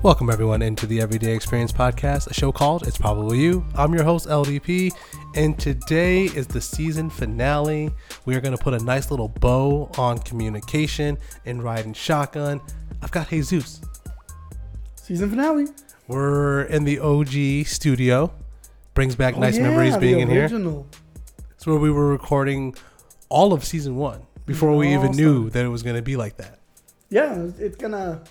Welcome, everyone, into the Everyday Experience Podcast, a show called It's Probably You. I'm your host, LDP, and today is the season finale. We are going to put a nice little bow on communication and riding shotgun. I've got Jesus. Season finale. We're in the OG studio. Brings back Oh, nice yeah, memories being in here. It's where we were recording all of season one before we even knew that it was going to be like that. Yeah, it's gonna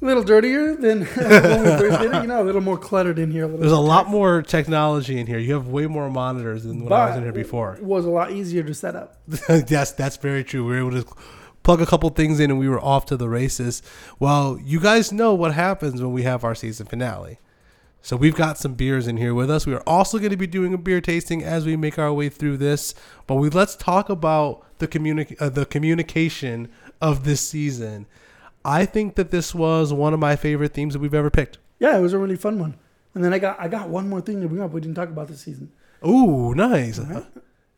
a little dirtier than when we first did it. You know, a little more cluttered in here. A There's a lot more technology in here. You have way more monitors than when I was in here before. It was a lot easier to set up. yes, that's very true. We were able to plug a couple things in and we were off to the races. Well, you guys know what happens when we have our season finale. So we've got some beers in here with us. We are also going to be doing a beer tasting as we make our way through this. But we let's talk about the communi- uh, the communication of this season. I think that this was one of my favorite themes that we've ever picked. Yeah, it was a really fun one. And then I got I got one more thing to bring up. We didn't talk about this season. Ooh, nice.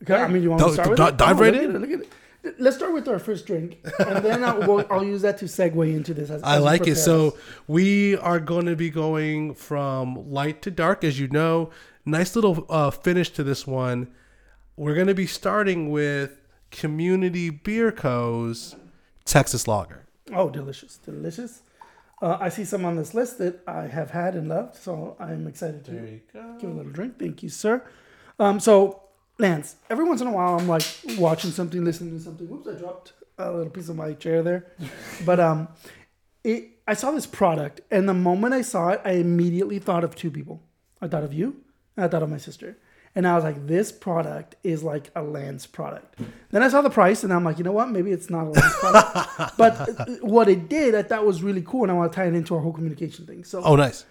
Okay, I mean, you want to start with di- it? dive Oh, right in. It, look at it. Let's start with our first drink, and then I'll, I'll use that to segue into this. As, I as like it. So we are going to be going from light to dark, as you know. Nice little uh, finish to this one. We're going to be starting with Community Beer Co.'s Texas Lager. Oh, delicious, delicious. Uh, I see some on this list that I have had and loved, so I'm excited to give a little drink. Thank you, sir. Um, so, Lance, every once in a while, I'm like watching something, listening to something. Whoops, I dropped a little piece of my chair there. but um, it, I saw this product, and the moment I saw it, I immediately thought of two people. I thought of you, and I thought of my sister. And I was like, this product is like a Lance product. Then I saw the price, and I'm like, you know what? Maybe it's not a Lance product. but uh, what it did, I thought was really cool, and I want to tie it into our whole communication thing. So, Oh, nice.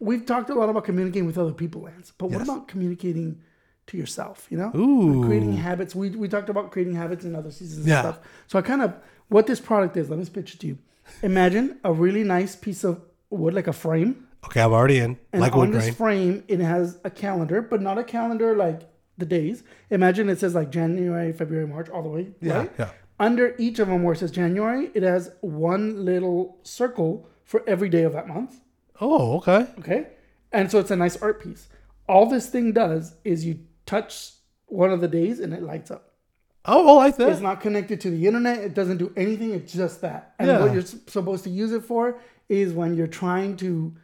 we've talked a lot about communicating with other people, Lance. But what about communicating to yourself? You know, Ooh. creating habits. We we talked about creating habits in other seasons Yeah. and stuff. So I kind of what this product is. Let me pitch it to you. Imagine a really nice piece of wood, like a frame, Okay, I'm already in. and like on wood this grain. frame it has a calendar, but not a calendar like the days. Imagine it says like January, February, March, all the way. Yeah, right? yeah. Under each of them, where it says January, it has one little circle for every day of that month. Oh, okay. Okay. And so it's a nice art piece. All this thing does is you touch one of the days and it lights up. Oh, I like that. It's not connected to the internet. It doesn't do anything. It's just that. And Yeah. what you're supposed to use it for is when you're trying to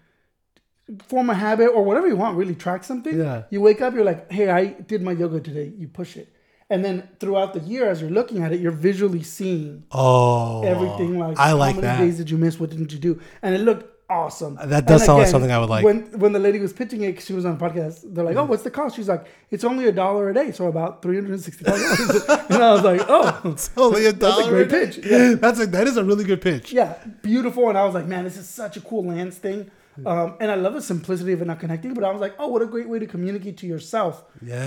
form a habit or whatever you want, really track something. Yeah. You wake up, you're like, hey, I did my yoga today. You push it. And then throughout the year, as you're looking at it, you're visually seeing Oh, everything like I like how many that. days did you miss what didn't you do and it looked awesome That does And sound like something I would like. when when the lady was pitching it she was on a podcast they're like oh what's the cost she's like it's only a dollar a day so about 365 dollars and i was like oh It's only a dollar." That's a great pitch. Yeah. That's a that is a really good pitch. yeah beautiful and i was like man this is such a cool lance thing um, and I love the simplicity of it not connecting, but I was like, oh, what a great way to communicate to yourself.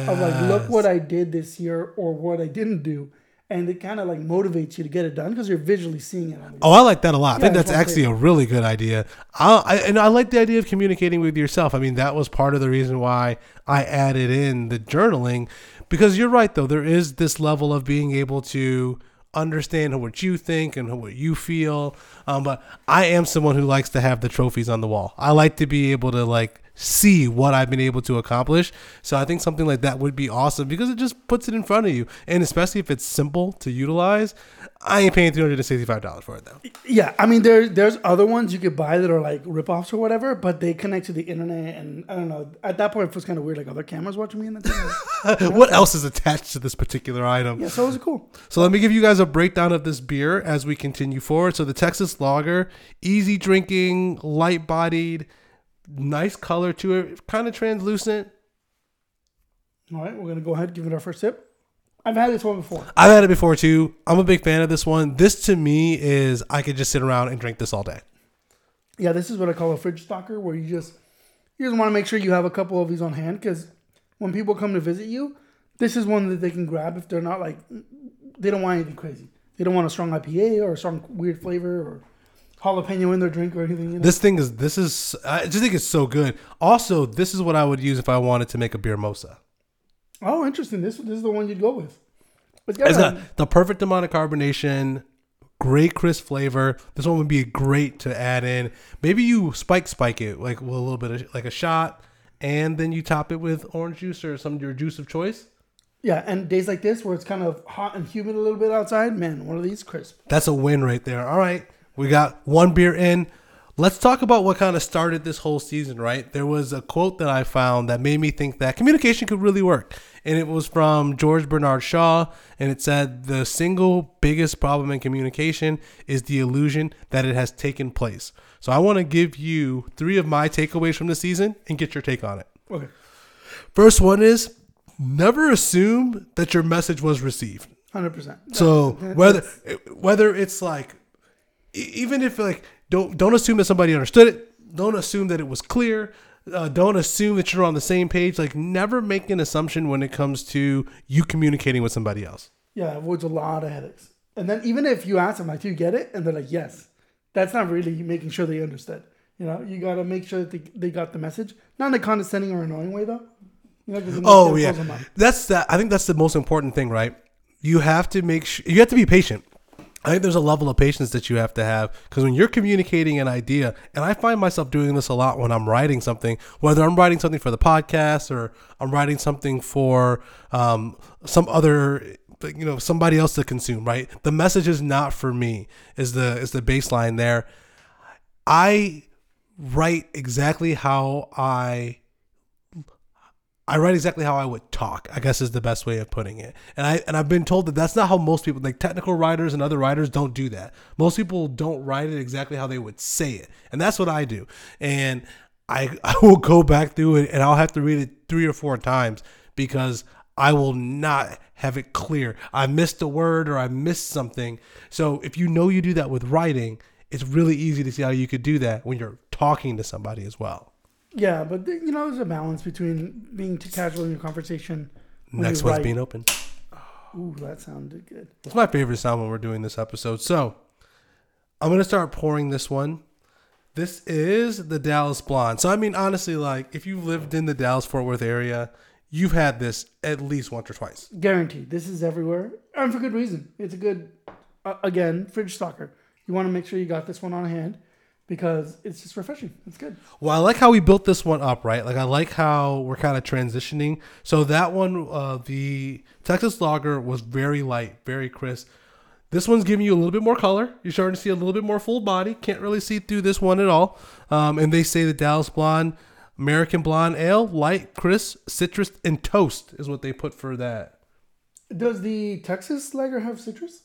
Of like, look what I did this year or what I didn't do. And it kind of like motivates you to get it done because you're visually seeing it. Oh, I like that a lot. I think that's actually a really good idea. I, I and I like the idea of communicating with yourself. I mean, that was part of the reason why I added in the journaling, because you're right though. There is this level of being able to understand what you think and what you feel. Um, but I am someone who likes to have the trophies on the wall. I like to be able to like see what I've been able to accomplish. So I think something like that would be awesome because it just puts it in front of you, and especially if it's simple to utilize. I ain't paying three hundred and sixty-five dollars for it though. Yeah, I mean, there's there's other ones you could buy that are like ripoffs or whatever, but they connect to the internet, and I don't know. At that point, it was kind of weird, like other cameras watching me in the thing. what else is attached to this particular item? yeah, so it was cool. So let me give you guys a breakdown of this beer as we continue forward. So the Texas Lager, easy drinking, light bodied, nice color to it, kind of translucent. All right, we're gonna go ahead and give it our first sip. I've had this one before. I've had it before too. I'm a big fan of this one. This to me is I could just sit around and drink this all day. Yeah, this is what I call a fridge stalker, where you just you just want to make sure you have a couple of these on hand because when people come to visit you, this is one that they can grab if they're not like they don't want anything crazy. They don't want a strong IPA or a strong weird flavor or jalapeno in their drink or anything. You know? This thing is this is I just think it's so good. Also, this is what I would use if I wanted to make a beer mosa. Oh, interesting. This this is the one you'd go with. It's got, It's got the perfect amount of carbonation, great crisp flavor. This one would be great to add in. Maybe you spike spike it like with a little bit of like a shot, and then you top it with orange juice or some of your juice of choice. Yeah, and days like this where it's kind of hot and humid a little bit outside, man, one of these crisp. That's a win right there. All right, we got one beer in. Let's talk about what kind of started this whole season, right? There was a quote that I found that made me think that communication could really work. And it was from George Bernard Shaw. And it said, The single biggest problem in communication is the illusion that it has taken place. So I want to give you three of my takeaways from the season and get your take on it. Okay. First one is never assume that your message was received. Hundred percent. So whether whether it's like even if like don't don't assume that somebody understood it. Don't assume that it was clear. Uh, don't assume that you're on the same page. Like never make an assumption when it comes to you communicating with somebody else. Yeah, it avoids a lot of headaches. And then even if you ask them like, "Do you get it?" and they're like, "Yes," that's not really making sure they understood. You know, you got to make sure that they, they got the message, not in a condescending or annoying way though. You know, Oh yeah, that's that. I think that's the most important thing, right? You have to make sure you have to be patient. I think there's a level of patience that you have to have because when you're communicating an idea, and I find myself doing this a lot when I'm writing something, whether I'm writing something for the podcast or I'm writing something for um, some other, you know, somebody else to consume. Right, the message is not for me. Is the is the baseline there? I write exactly how I I write exactly how I would talk. I guess is the best way of putting it. And I and I've been told that that's not how most people like technical writers and other writers don't do that. Most people don't write it exactly how they would say it. And that's what I do. And I I will go back through it and I'll have to read it 3 or 4 times because I will not have it clear. I missed a word or I missed something. So if you know you do that with writing, it's really easy to see how you could do that when you're talking to somebody as well. Yeah, but you know, there's a balance between being too casual in your conversation. Next one's write. being open. Ooh, that sounded good. It's my favorite sound when we're doing this episode. So I'm gonna start pouring this one. This is the Dallas Blonde. So I mean, honestly, like if you've lived in the Dallas Fort Worth area, you've had this at least once or twice. Guaranteed. This is everywhere, and for good reason. It's a good, uh, again, fridge stocker. You want to make sure you got this one on hand because it's just refreshing. It's good. Well, I like how we built this one up, right? Like I like how we're kind of transitioning. So that one, uh, the Texas Lager was very light, very crisp. This one's giving you a little bit more color. You're starting to see a little bit more full body. Can't really see through this one at all. Um, and they say the Dallas Blonde, American Blonde Ale, light, crisp, citrus, and toast is what they put for that. Does the Texas Lager have citrus?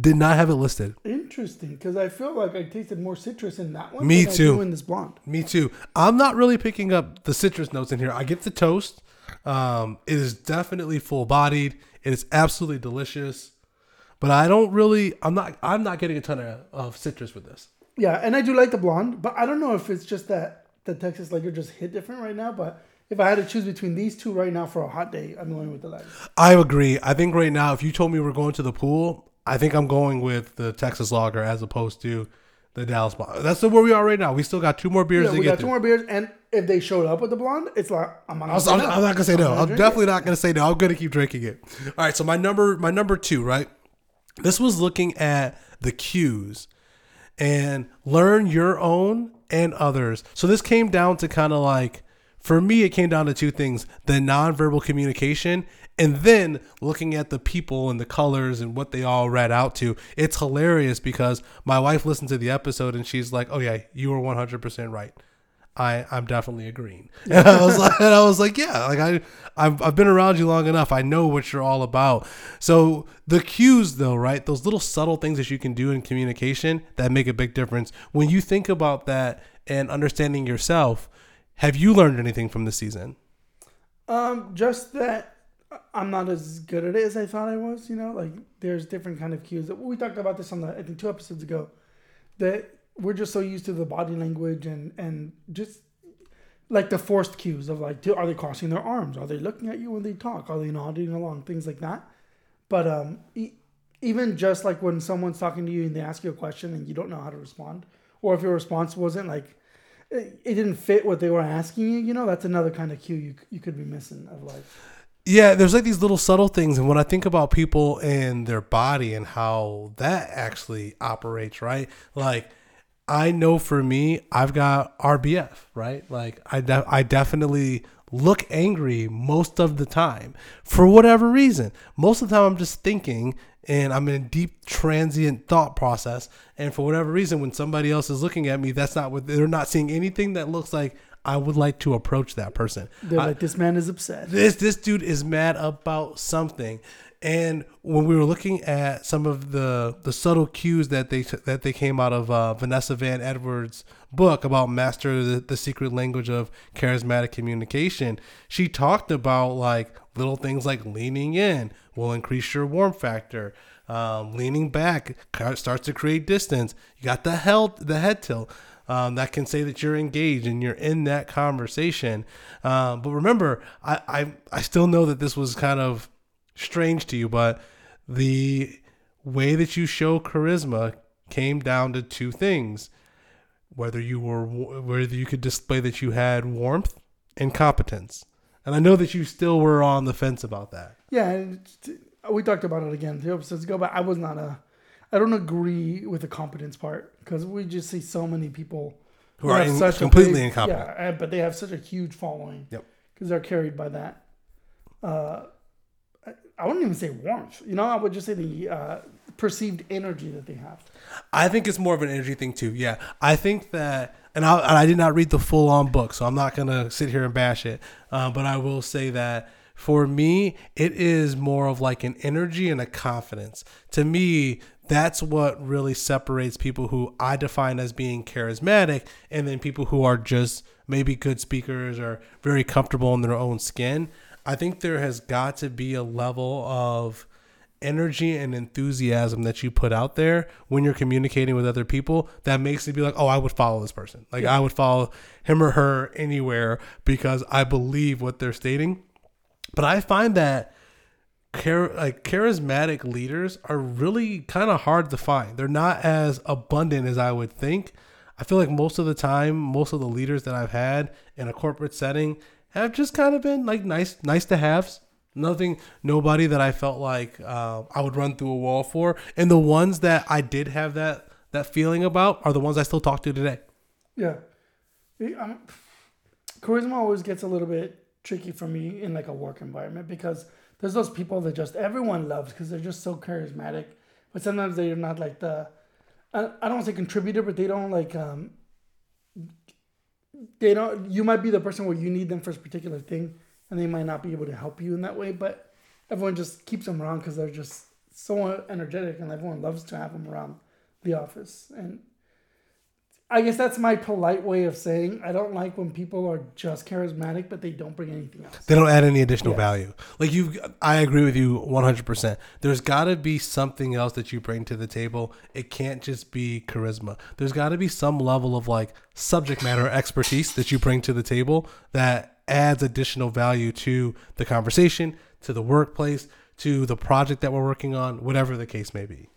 Did not have it listed. Interesting, because I feel like I tasted more citrus in that one. Me too. in this blonde. Me too. I'm not really picking up the citrus notes in here. I get the toast. Um, it is definitely full bodied. It is absolutely delicious. But I don't really. I'm not. I'm not getting a ton of, of citrus with this. Yeah, and I do like the blonde, but I don't know if it's just that the Texas Lager just hit different right now. But if I had to choose between these two right now for a hot day, I'm going with the Lager. I agree. I think right now, if you told me we're going to the pool, I think I'm going with the Texas Lager as opposed to the Dallas Blonde. That's where we are right now. We still got two more beers Yeah, we got two through. more beers, and if they showed up with the blonde, it's like I'm not. Was, I'm, I'm not gonna say no. gonna I'm drink it. definitely not gonna say no. I'm gonna keep drinking it. All right. So my number, my number two, right? This was looking at the cues and learn your own and others. So this came down to kind of like, for me, it came down to two things: the nonverbal communication, and then looking at the people and the colors and what they all read out to. It's hilarious because my wife listened to the episode and she's like, "Oh yeah, you were 100 percent right." I I'm definitely agreeing. And I was like, and I was like, yeah, like I I've, I've been around you long enough. I know what you're all about. So the cues, though, right? Those little subtle things that you can do in communication that make a big difference. When you think about that and understanding yourself, have you learned anything from the season? Um, just that I'm not as good at it as I thought I was. You know, like there's different kind of cues. We talked about this on the I think two episodes ago. That we're just so used to the body language and and just like the forced cues of like, do, are they crossing their arms? Are they looking at you when they talk? Are they nodding along? Things like that. But um, e- even just like when someone's talking to you and they ask you a question and you don't know how to respond, or if your response wasn't like it, it didn't fit what they were asking you, you know, that's another kind of cue you you could be missing of like. Yeah, there's like these little subtle things, and when I think about people and their body and how that actually operates, right? Like, I know for me, I've got RBF, right? Like, I de- I definitely look angry most of the time for whatever reason. Most of the time, I'm just thinking and I'm in a deep transient thought process. And for whatever reason, when somebody else is looking at me, that's not what they're not seeing anything that looks like I would like to approach that person. They're I- like, this man is upset. this this dude is mad about something. And when we were looking at some of the the subtle cues that they that they came out of uh, Vanessa Van Edwards' book about master the, the secret language of charismatic communication, she talked about like little things like leaning in will increase your warm factor. Um, leaning back starts to create distance. You got the head the head tilt um, that can say that you're engaged and you're in that conversation. Um, but remember, I, I I still know that this was kind of strange to you, but the way that you show charisma came down to two things: whether you were whether you could display that you had warmth and competence. And I know that you still were on the fence about that. Yeah, we talked about it again two episodes ago, but I was not a. I don't agree with the competence part because we just see so many people Who are in- completely big- incompetent. Yeah, and- but they have such a huge following. Yep. Because they're carried by that. Uh, I, I wouldn't even say warmth. You know, I would just say the uh, perceived energy that they have. I think it's more of an energy thing too. Yeah, I think that, and I, and I did not read the full on book, so I'm not gonna sit here and bash it. Uh, but I will say that for me, it is more of like an energy and a confidence. To me, that's what really separates people who I define as being charismatic, and then people who are just maybe good speakers or very comfortable in their own skin. I think there has got to be a level of energy and enthusiasm that you put out there when you're communicating with other people that makes it be like, oh, I would follow this person. Like I would follow him or her anywhere because I believe what they're stating. But I find that char- like charismatic leaders are really kind of hard to find. They're not as abundant as I would think. I feel like most of the time, most of the leaders that I've had in a corporate setting have just kind of been like nice, nice to haves. Nothing, nobody that I felt like uh, I would run through a wall for. And the ones that I did have that that feeling about are the ones I still talk to today. Yeah. Um, charisma always gets a little bit tricky for me in like a work environment because there's those people that just everyone loves because they're just so charismatic, but sometimes they're not like the I, don't say contributor, but they don't like um they don't you might be the person where you need them for a particular thing and they might not be able to help you in that way, but everyone just keeps them around because they're just so energetic and everyone loves to have them around the office and I guess that's my polite way of saying I don't like when people are just charismatic, but they don't bring anything else. They don't add any additional Yes. value. Like you, I agree with you 100%. There's got to be something else that you bring to the table. It can't just be charisma. There's got to be some level of like subject matter expertise that you bring to the table that adds additional value to the conversation, to the workplace, to the project that we're working on, whatever the case may be.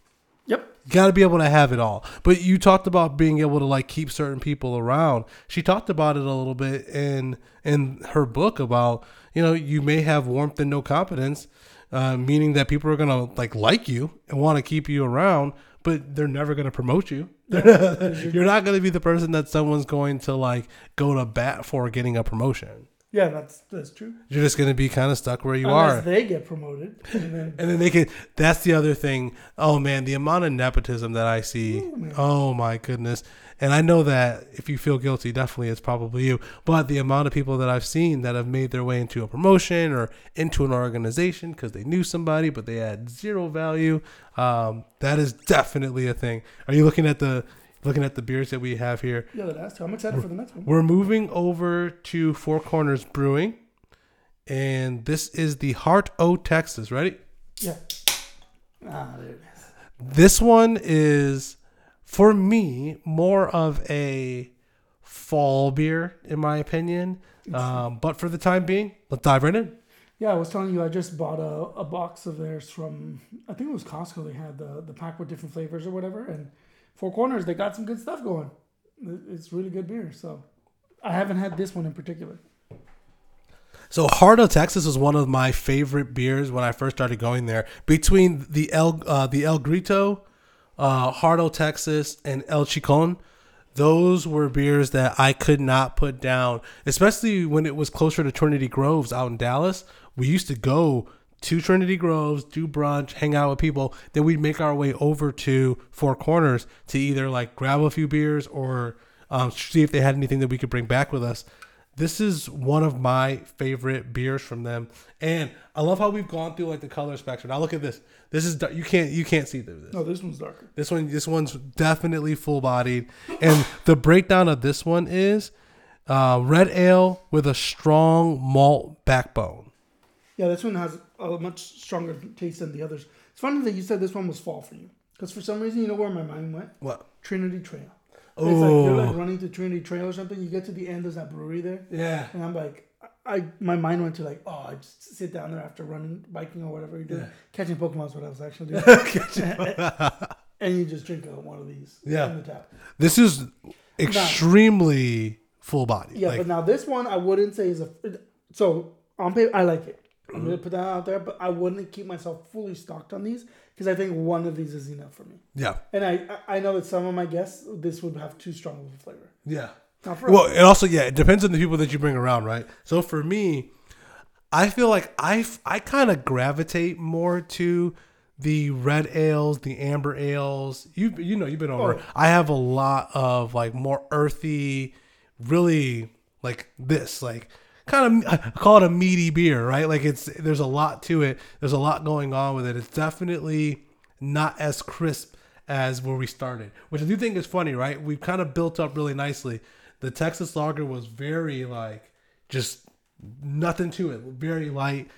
Yep. got to be able to have it all. But you talked about being able to like keep certain people around. She talked about it a little bit in in her book about you know you may have warmth and no competence, uh, meaning that people are gonna like like you and want to keep you around, but they're never gonna promote you. You're not gonna be the person that someone's going to like go to bat for getting a promotion. Yeah, that's that's true. You're just gonna be kind of stuck where you are Unless are. they get promoted, and then And then they can. That's the other thing. Oh man, the amount of nepotism that I see. Oh my goodness. And I know that if you feel guilty, definitely it's probably you. But the amount of people that I've seen that have made their way into a promotion or into an organization because they knew somebody, but they had zero value. Um, that is definitely a thing. Are you looking at the looking at the beers that we have here? yeah, the last two. I'm excited for the next one. We're moving over to Four Corners Brewing, and this is the Heart O Texas. Ready? Yeah. Ah, there it is. This one is, for me, more of a fall beer, in my opinion. Um, but for the time being, let's dive right in. Yeah, I was telling you, I just bought a, a box of theirs from, I think it was Costco. They had the, the pack with different flavors or whatever. And Four Corners, they got some good stuff going. It's really good beer. So I haven't had this one in particular. So Heart of Texas was one of my favorite beers when I first started going there. Between the El uh, the El Grito, uh, Heart of Texas, and El Chingon, those were beers that I could not put down. Especially when it was closer to Trinity Groves out in Dallas. We used to go to Trinity Groves, do brunch, hang out with people. Then we'd make our way over to Four Corners to either like grab a few beers or um, see if they had anything that we could bring back with us. This is one of my favorite beers from them, and I love how we've gone through like the color spectrum. Now look at this. This is you can't you can't see through this. No, this one's darker. This one this one's definitely full bodied, and the breakdown of this one is uh, red ale with a strong malt backbone. Yeah, this one has a much stronger taste than the others. It's funny that you said this one was fall for you, because for some reason you know where my mind went. What? Trinity Trail. It's like you're Oh like running to Trinity Trail or something. You get to the end, there's that brewery there, yeah. and I'm like, I my mind went to like, oh, I just sit down there after running, biking or whatever you're doing. Yeah. Catching Pokemon is what I was actually doing, and you just drink uh, one of these. Yeah. The tap. This is extremely full bodied. Yeah, like, but now this one I wouldn't say is a. So on paper, I like it. I'm gonna put that out there, but I wouldn't keep myself fully stocked on these because I think one of these is enough for me. yeah, And I I know that some of my guests this would have too strong of a flavor. yeah. Not for Well, and also, yeah, it depends on the people that you bring around, right? So for me, I feel like I I kind of gravitate more to the red ales, the amber ales. You you know you've been over. Oh. I have a lot of like more earthy, really like this like kind of I call it a meaty beer, right? Like it's there's a lot to it. There's a lot going on with it. It's definitely not as crisp as where we started, which I do think is funny, right? We've kind of built up really nicely. The Texas Lager was very like just nothing to it, very light.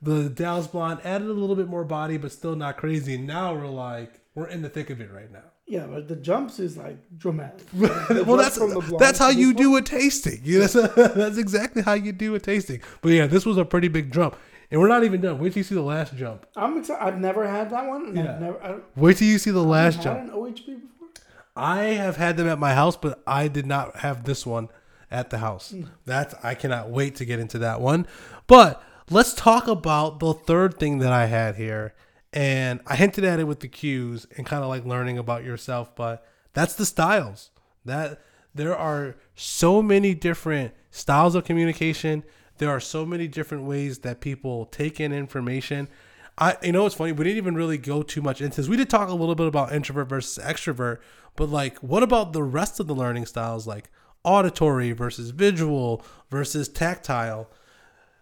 The Dallas Blonde added a little bit more body, but still not crazy. Now we're like we're in the thick of it right now. Yeah, but the jumps is like dramatic. well, that's that's how you do a tasting. You that's, that's exactly how you do a tasting. But yeah, this was a pretty big jump, and we're not even done. Wait till you see the last jump. I'm excited. I've never had that one. Yeah. I've never. I Wait till you see the last had jump. an OHB before. I have had them at my house, but I did not have this one at the house. Hmm. That's I cannot wait to get into that one. But let's talk about the third thing that I had here. And I hinted at it with the cues and kind of like learning about yourself, but that's the styles. That there are so many different styles of communication. There are so many different ways that people take in information. I you know it's funny, we didn't even really go too much into this. We did talk a little bit about introvert versus extrovert, but like what about the rest of the learning styles like auditory versus visual versus tactile?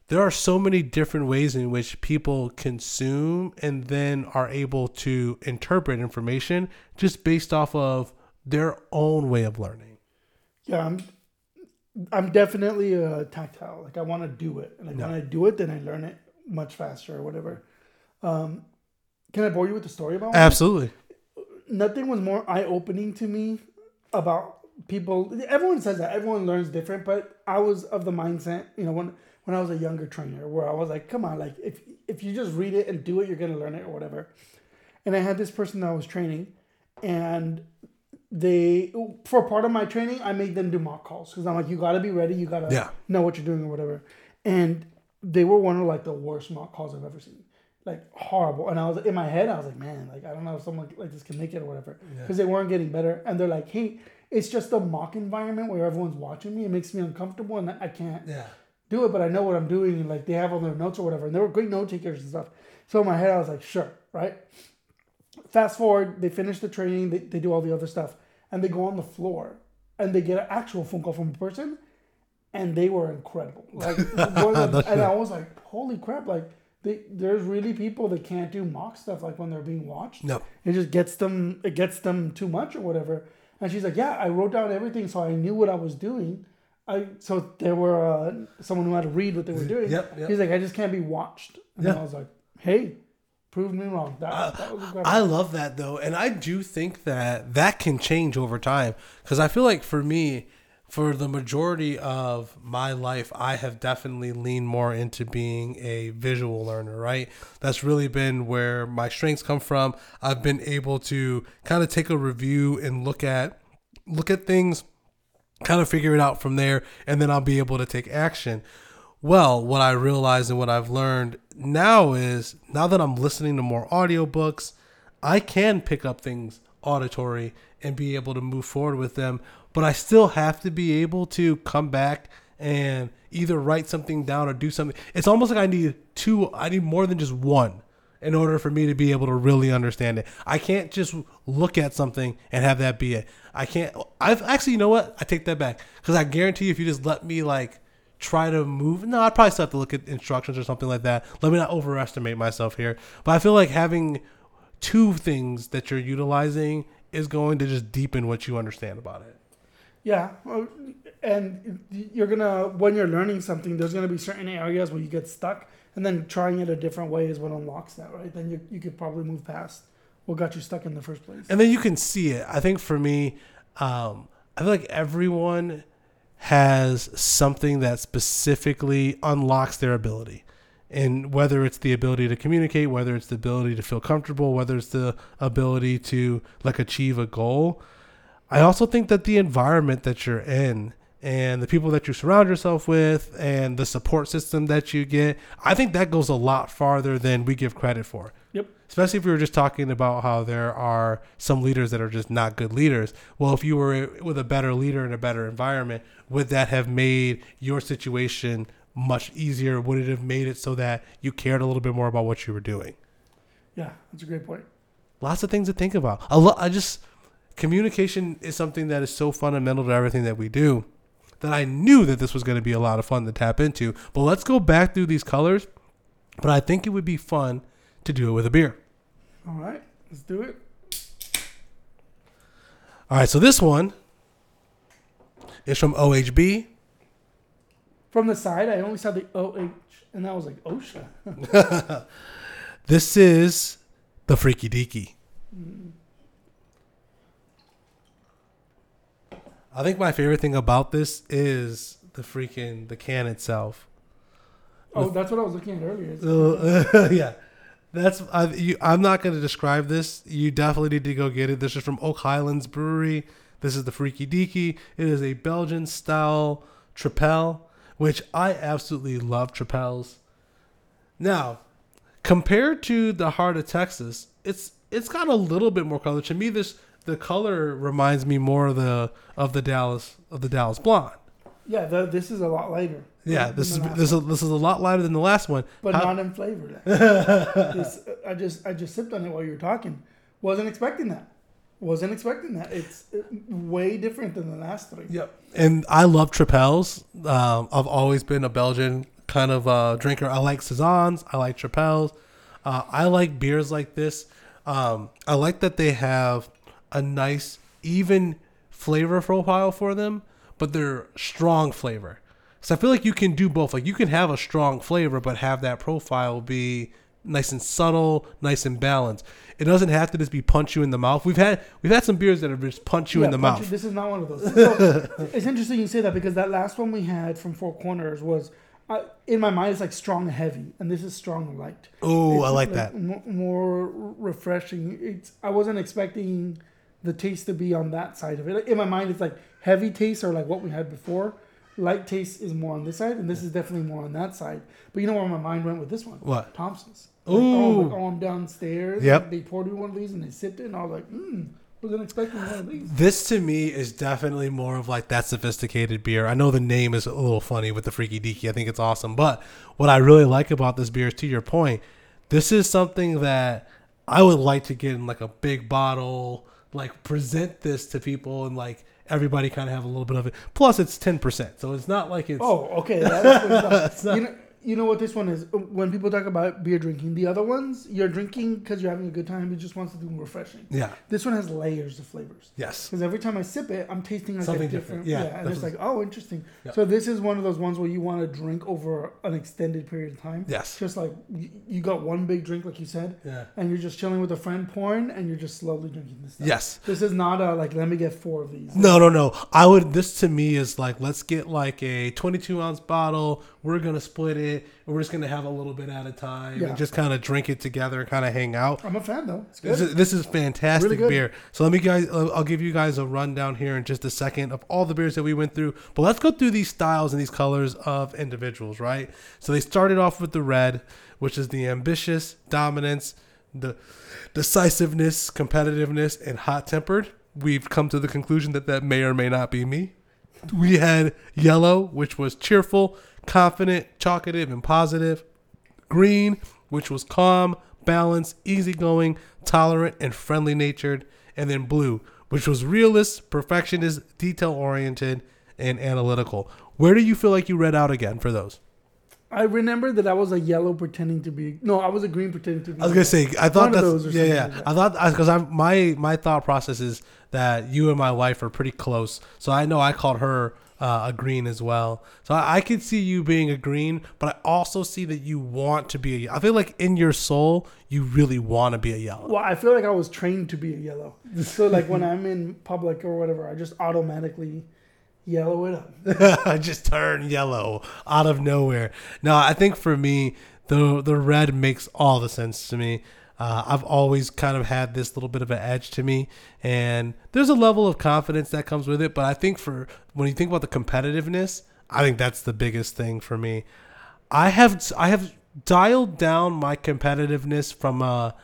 There are so many different ways in which people consume and then are able to interpret information just based off of their own way of learning. Yeah, I'm. I'm definitely a tactile. Like I want to do it, and like when I do it, then I learn it much faster or whatever. Um, can I bore you with the story about one? Absolutely. nothing was more eye opening to me about people. Everyone says that everyone learns different, but I was of the mindset, you know, when when I was a younger trainer, where I was like, come on, like if if you just read it and do it, you're gonna learn it or whatever. And I had this person that I was training, and they for part of my training, I made them do mock calls because I'm like, you gotta be ready, you gotta Yeah. know what you're doing or whatever. And they were one of like the worst mock calls I've ever seen. Like horrible, and I was in my head. I was like, "Man, like I don't know if someone like this can make it or whatever," because they weren't getting better. And they're like, "Hey, it's just a mock environment where everyone's watching me. It makes me uncomfortable, and I can't Yeah. Do it, but I know what I'm doing. And like they have all their notes or whatever, and they were great note takers and stuff. So in my head, I was like, sure, right? Fast forward, they finish the training, they, they do all the other stuff, and they go on the floor and they get an actual phone call from a person, and they were incredible. Like, and I was like, holy crap! Like, they, there's really people that can't do mock stuff like when they're being watched. No. It just gets them it gets them too much or whatever. And she's like, Yeah, I wrote down everything so I knew what I was doing. I so there were uh, someone who had to read what they were doing. Yep, yep. He's like, I just can't be watched. And Yeah. I was like, Hey, prove me wrong. That, that was. I love that though, and I do think that that can change over time because I feel like for me, for the majority of my life, I have definitely leaned more into being a visual learner. Right, that's really been where my strengths come from. I've been able to kind of take a review and look at look at things, kind of figure it out from there, and then I'll be able to take action. well, what I realized and what I've learned now is now that I'm listening to more audiobooks, I can pick up things auditory and be able to move forward with them, but I still have to be able to come back and either write something down or do something. It's almost like I need two, I need more than just one in order for me to be able to really understand it. I can't just look at something and have that be it. I can't, I've actually, you know what? I take that back because I guarantee you if you just let me like, try to move. No, I'd probably still have to look at instructions or something like that. Let me not overestimate myself here. But I feel like having two things that you're utilizing is going to just deepen what you understand about it. Yeah, and you're gonna when you're learning something, there's gonna be certain areas where you get stuck, and then trying it a different way is what unlocks that, right? Then you you could probably move past what got you stuck in the first place. And then you can see it. I think for me, um, I feel like everyone has something that specifically unlocks their ability. And whether it's the ability to communicate, whether it's the ability to feel comfortable, whether it's the ability to like achieve a goal, I also think that the environment that you're in and the people that you surround yourself with and the support system that you get, I think that goes a lot farther than we give credit for. Yep. Especially if we were just talking about how there are some leaders that are just not good leaders. Well, if you were with a better leader in a better environment, would that have made your situation much easier? Would it have made it so that you cared a little bit more about what you were doing? Yeah, that's a great point. Lots of things to think about. I, lo- I just communication is something that is so fundamental to everything that we do that I knew that this was going to be a lot of fun to tap into. But let's go back through these colors. But I think it would be fun to do it with a beer. All right, let's do it. All right, so this one is from OHB. From the side, I only saw the OH, and I was like, OSHA. This is the Freaky Deaky. Mm. I think my favorite thing about this is the freaking the can itself. Oh, that's what I was looking at earlier. Uh, yeah, that's I, you, I'm not going to describe this. You definitely need to go get it. This is from Oak Highlands Brewery. This is the Freaky Deaky. It is a Belgian style tripel, which I absolutely love tripels. Now, compared to the Heart of Texas, it's it's got a little bit more color. To me, this the color reminds me more of the of the Dallas of the Dallas Blonde. yeah, the, this is a lot lighter. Yeah, this is this one, is this is a lot lighter than the last one. but How- not in flavor. This- I just I just sipped on it while you were talking. Wasn't expecting that. Wasn't expecting that. It's way different than the last three. Yep. And I love tripels. Um, I've always been a Belgian kind of uh, drinker. I like saisons. I like tripels. Uh, I like beers like this. Um, I like that they have a nice, even flavor profile for them, but they're strong flavor. So I feel like you can do both. Like you can have a strong flavor, but have that profile be nice and subtle, nice and balanced. It doesn't have to just be punch you in the mouth. We've had we've had some beers that have just punch you in the mouth. it- This is not one of those. So, it's interesting you say that because that last one we had from Four Corners was, uh, in my mind, it's like strong and heavy, and this is strong light. Oh, I like that. m- more refreshing. It's I wasn't expecting the taste to be on that side of it. Like, in my mind, it's like heavy tastes are like what we had before. Light taste is more on this side, and this is definitely more on that side. But you know where my mind went with this one? What? Thompson's. Like, oh, like, oh, I'm downstairs. Yep. They poured me one of these and they sipped it, and I was like, hmm, wasn't expecting one of these. This to me is definitely more of like that sophisticated beer. I know the name is a little funny with the Freaky Deaky. I think it's awesome. But what I really like about this beer is to your point, this is something that I would like to get in like a big bottle, like present this to people and like everybody kind of have a little bit of it. Plus it's 10%. So it's not like it's Oh, okay. That's what it's It's not- you know, you know what this one is? Uh, when people talk about beer drinking, the other ones, you're drinking because you're having a good time. You just want something refreshing. yeah. This one has layers of flavors. Yes. Because every time I sip it, I'm tasting like Something a different, different. Yeah, and it's like, oh, interesting. Yeah. So this is one of those ones where you want to drink over an extended period of time. Yes. Just like you, you got one big drink, like you said, Yeah. and you're just chilling with a friend, pouring, and you're just slowly drinking this. Stuff. Yes. This is not a like, let me get four of these. No, no, no. I would. This to me is like, let's get like a 22 ounce bottle. We're gonna split it and we're just gonna have a little bit at a time Yeah. and just kind of drink it together and kind of hang out. I'm a fan though. This is, this is fantastic Really beer. So let me guys, uh, I'll give you guys a rundown here in just a second of all the beers that we went through. But let's go through these styles and these colors of individuals, right? So they started off with the red, which is the ambitious, dominance, the decisiveness, competitiveness, and hot tempered. We've come to the conclusion that that may or may not be me. We had yellow, which was cheerful, confident, talkative, and positive green, which was calm, balanced, easygoing, tolerant, and friendly natured, and then blue, which was realist, perfectionist, detail oriented, and analytical. Where do you feel like you read out again for those? I remember that I was a yellow pretending to be. No, I was a green pretending to be. I was gonna say I thought that's yeah yeah like that. I thought because I'm my my thought process is that you and my wife are pretty close, so I know I called her uh, a green as well. So I, I could see you being a green, but I also see that you want to be a. I feel like in your soul you really want to be a yellow. Well, I feel like I was trained to be a yellow. So like when I'm in public or whatever, I just automatically yellow it up. I just turn yellow out of nowhere. No, I think for me, the the red makes all the sense to me. Uh, I've always kind of had this little bit of an edge to me, and there's a level of confidence that comes with it. But I think for when you think about the competitiveness, I think that's the biggest thing for me. I have I have dialed down my competitiveness from a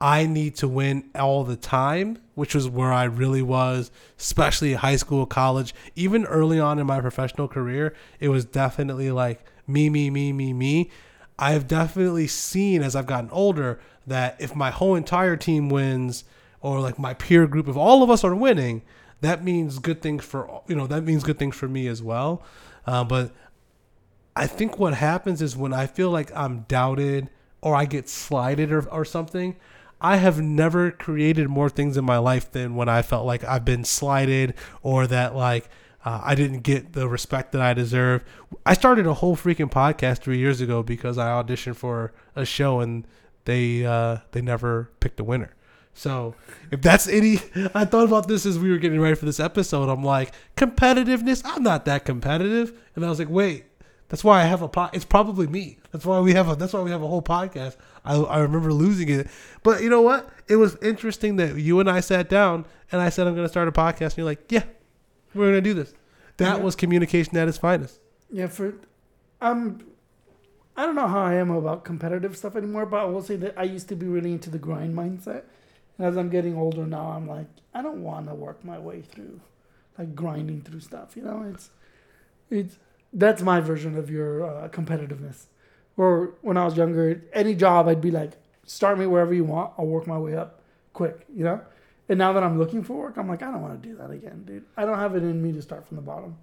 I need to win all the time, which was where I really was, especially high school, college, even early on in my professional career. It was definitely like me, me, me, me, me. I've definitely seen as I've gotten older that if my whole entire team wins, or like my peer group, if all of us are winning, that means good things for you know that means good things for me as well. Uh, but I think what happens is when I feel like I'm doubted or I get slighted or, or something, I have never created more things in my life than when I felt like I've been slighted or that like uh, I didn't get the respect that I deserve. I started a whole freaking podcast three years ago because I auditioned for a show and they uh, they never picked a winner. So if that's any, I thought about this as we were getting ready for this episode. I'm like competitiveness. I'm not that competitive, and I was like, wait, that's why I have a pod. It's probably me. That's why we have a. That's why we have a whole podcast. I, I remember losing it, but you know what? It was interesting that you and I sat down and I said I'm going to start a podcast, and you're like, yeah, we're going to do this. That Yeah. was communication at its finest. Yeah, for um, I don't know how I am about competitive stuff anymore, but I will say that I used to be really into the grind mindset. And as I'm getting older now, I'm like, I don't want to work my way through, like grinding through stuff. You know, it's it's that's my version of your uh, competitiveness. Or when I was younger, any job I'd be like, start me wherever you want, I'll work my way up quick. You know. And now that I'm looking for work, I'm like, I don't want to do that again, dude. I don't have it in me to start from the bottom.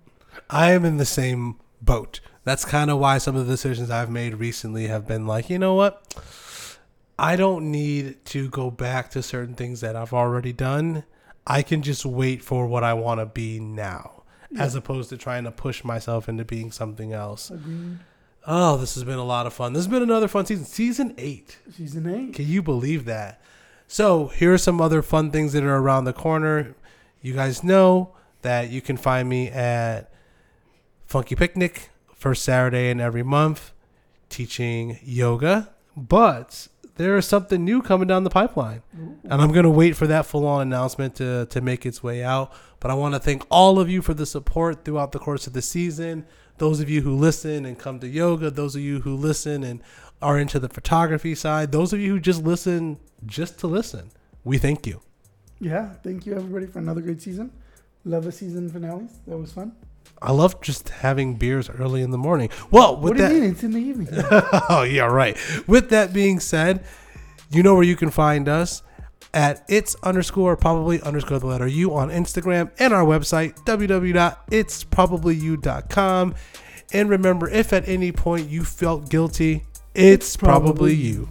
I am in the same boat. That's kind of why some of the decisions I've made recently have been like, you know what? I don't need to go back to certain things that I've already done. I can just wait for what I want to be now, as opposed to trying to push myself into being something else. Agreed. Oh, this has been a lot of fun. This has been another fun season. Season eight. Season eight. Can you believe that? So, here are some other fun things that are around the corner. You guys know that you can find me at Funky Picnic first Saturday in every month teaching yoga, but there is something new coming down the pipeline. And I'm going to wait for that full on announcement to, to make its way out. But I want to thank all of you for the support throughout the course of the season. Those of you who listen and come to yoga, those of you who listen and are into the photography side, those of you who just listen just to listen, we thank you. Yeah, thank you everybody for another great season. Love the season finales. That was fun. I love just having beers early in the morning. Well, with what do that, you mean? It's in the evening. oh yeah, right. With that being said, you know where you can find us at it's underscore probably underscore the letter u on Instagram and our website www.itsprobablyyou.com. And remember, if at any point you felt guilty, it's probably you.